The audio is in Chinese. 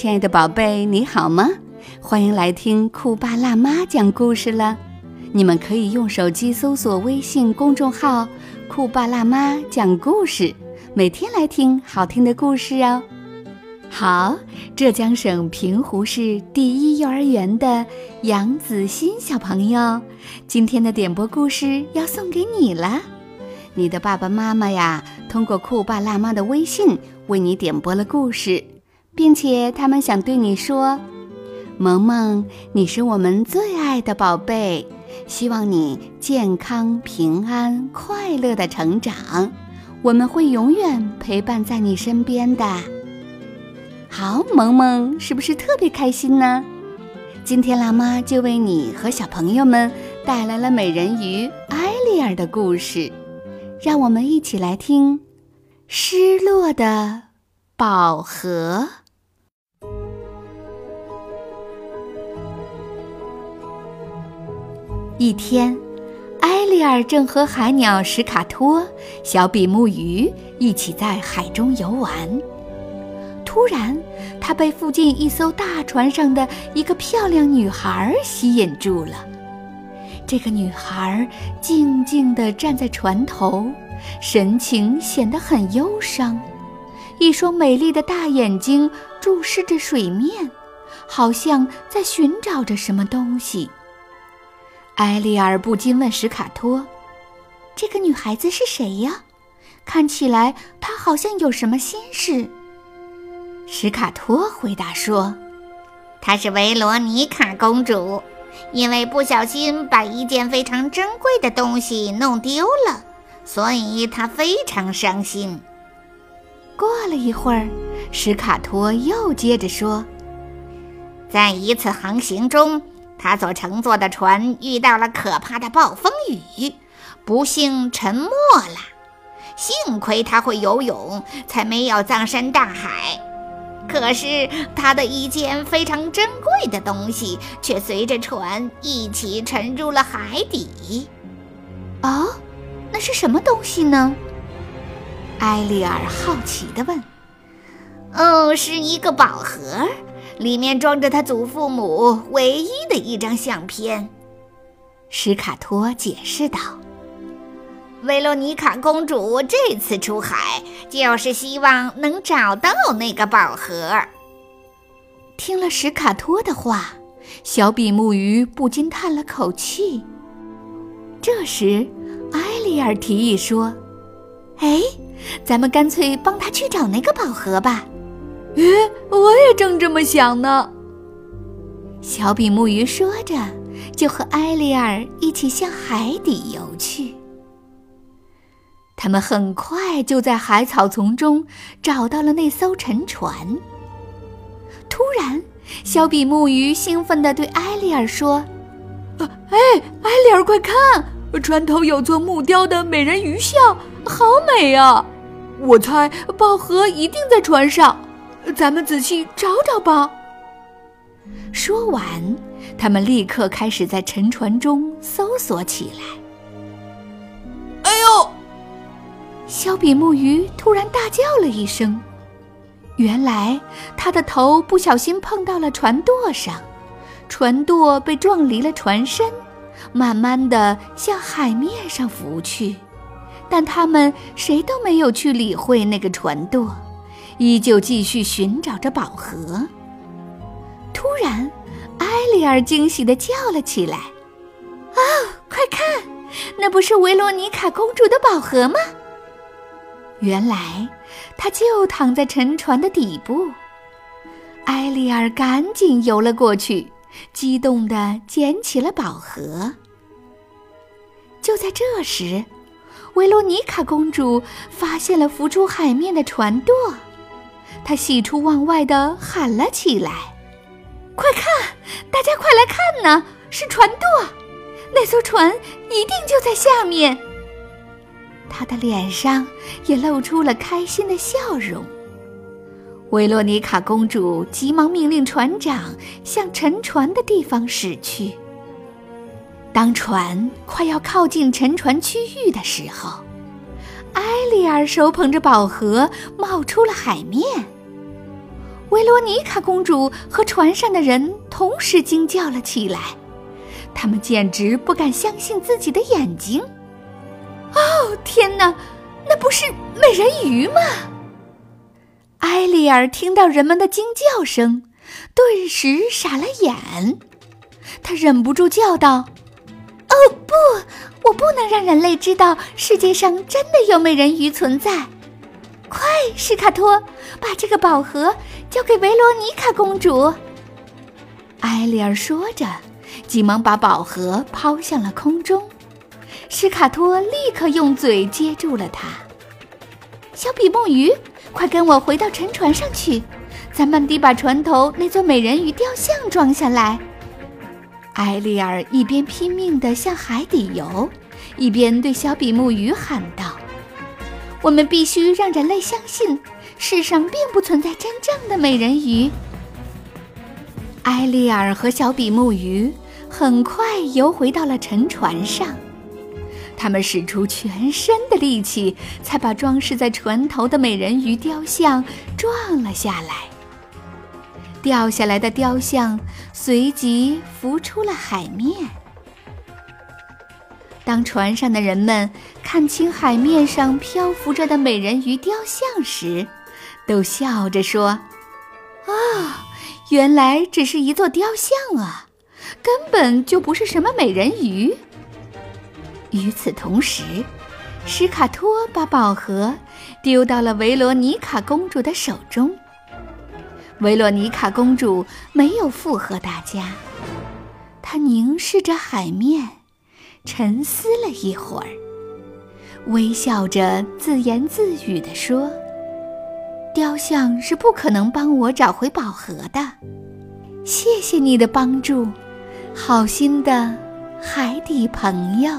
亲爱的宝贝，你好吗？欢迎来听酷爸辣妈讲故事了。你们可以用手机搜索微信公众号“酷爸辣妈讲故事”，每天来听好听的故事哦。好，浙江省平湖市第一幼儿园的杨子欣小朋友，今天的点播故事要送给你了。你的爸爸妈妈呀，通过酷爸辣妈的微信为你点播了故事。并且他们想对你说：“萌萌，你是我们最爱的宝贝，希望你健康、平安、快乐的成长，我们会永远陪伴在你身边的。”好，萌萌是不是特别开心呢？今天辣妈就为你和小朋友们带来了美人鱼艾丽尔的故事，让我们一起来听《失落的宝盒》。一天，埃利尔正和海鸟史卡托、小比目鱼一起在海中游玩。突然，他被附近一艘大船上的一个漂亮女孩吸引住了。这个女孩静静地站在船头，神情显得很忧伤，一双美丽的大眼睛注视着水面，好像在寻找着什么东西。埃利尔不禁问史卡托：“这个女孩子是谁呀？看起来她好像有什么心事。”史卡托回答说：“她是维罗妮卡公主，因为不小心把一件非常珍贵的东西弄丢了，所以她非常伤心。”过了一会儿，史卡托又接着说：“在一次航行中。”他所乘坐的船遇到了可怕的暴风雨，不幸沉没了。幸亏他会游泳，才没有葬身大海。可是他的一件非常珍贵的东西却随着船一起沉入了海底。哦，那是什么东西呢？埃利尔好奇地问。“哦，是一个宝盒。”里面装着他祖父母唯一的一张相片，史卡托解释道：“维罗妮卡公主这次出海，就是希望能找到那个宝盒。”听了史卡托的话，小比目鱼不禁叹了口气。这时，埃利尔提议说：“哎，咱们干脆帮他去找那个宝盒吧。”咦，我也正这么想呢。小比目鱼说着，就和埃利尔一起向海底游去。他们很快就在海草丛中找到了那艘沉船。突然，小比目鱼兴奋地对埃利尔说：“哎，埃利尔，快看，船头有座木雕的美人鱼像，好美啊！我猜宝盒一定在船上。”咱们仔细找找吧。说完，他们立刻开始在沉船中搜索起来。哎呦！小比目鱼突然大叫了一声，原来他的头不小心碰到了船舵上，船舵被撞离了船身，慢慢的向海面上浮去。但他们谁都没有去理会那个船舵。依旧继续寻找着宝盒。突然，埃利尔惊喜地叫了起来：“啊，快看，那不是维罗妮卡公主的宝盒吗？”原来，它就躺在沉船的底部。埃利尔赶紧游了过去，激动地捡起了宝盒。就在这时，维罗妮卡公主发现了浮出海面的船舵。他喜出望外地喊了起来：“快看，大家快来看呐！是船舵，那艘船一定就在下面。”他的脸上也露出了开心的笑容。维洛妮卡公主急忙命令船长向沉船的地方驶去。当船快要靠近沉船区域的时候，埃利尔手捧着宝盒冒出了海面。维罗妮卡公主和船上的人同时惊叫了起来，他们简直不敢相信自己的眼睛。哦，天哪，那不是美人鱼吗？埃利尔听到人们的惊叫声，顿时傻了眼，他忍不住叫道：“，不，我不能让人类知道世界上真的有美人鱼存在！快，史卡托，把这个宝盒交给维罗妮卡公主。”埃利尔说着，急忙把宝盒抛向了空中。史卡托立刻用嘴接住了它。小比目鱼，快跟我回到沉船上去，咱们得把船头那座美人鱼雕像装下来。埃利尔一边拼命地向海底游，一边对小比目鱼喊道：“我们必须让人类相信，世上并不存在真正的美人鱼。”埃利尔和小比目鱼很快游回到了沉船上。他们使出全身的力气，才把装饰在船头的美人鱼雕像撞了下来。掉下来的雕像随即浮出了海面。当船上的人们看清海面上漂浮着的美人鱼雕像时，都笑着说：“啊，原来只是一座雕像啊，根本就不是什么美人鱼。”与此同时，史卡托把宝盒丢到了维罗妮卡公主的手中。维洛妮卡公主没有附和大家，她凝视着海面，沉思了一会儿，微笑着自言自语地说：“雕像是不可能帮我找回宝盒的。谢谢你的帮助，好心的海底朋友。”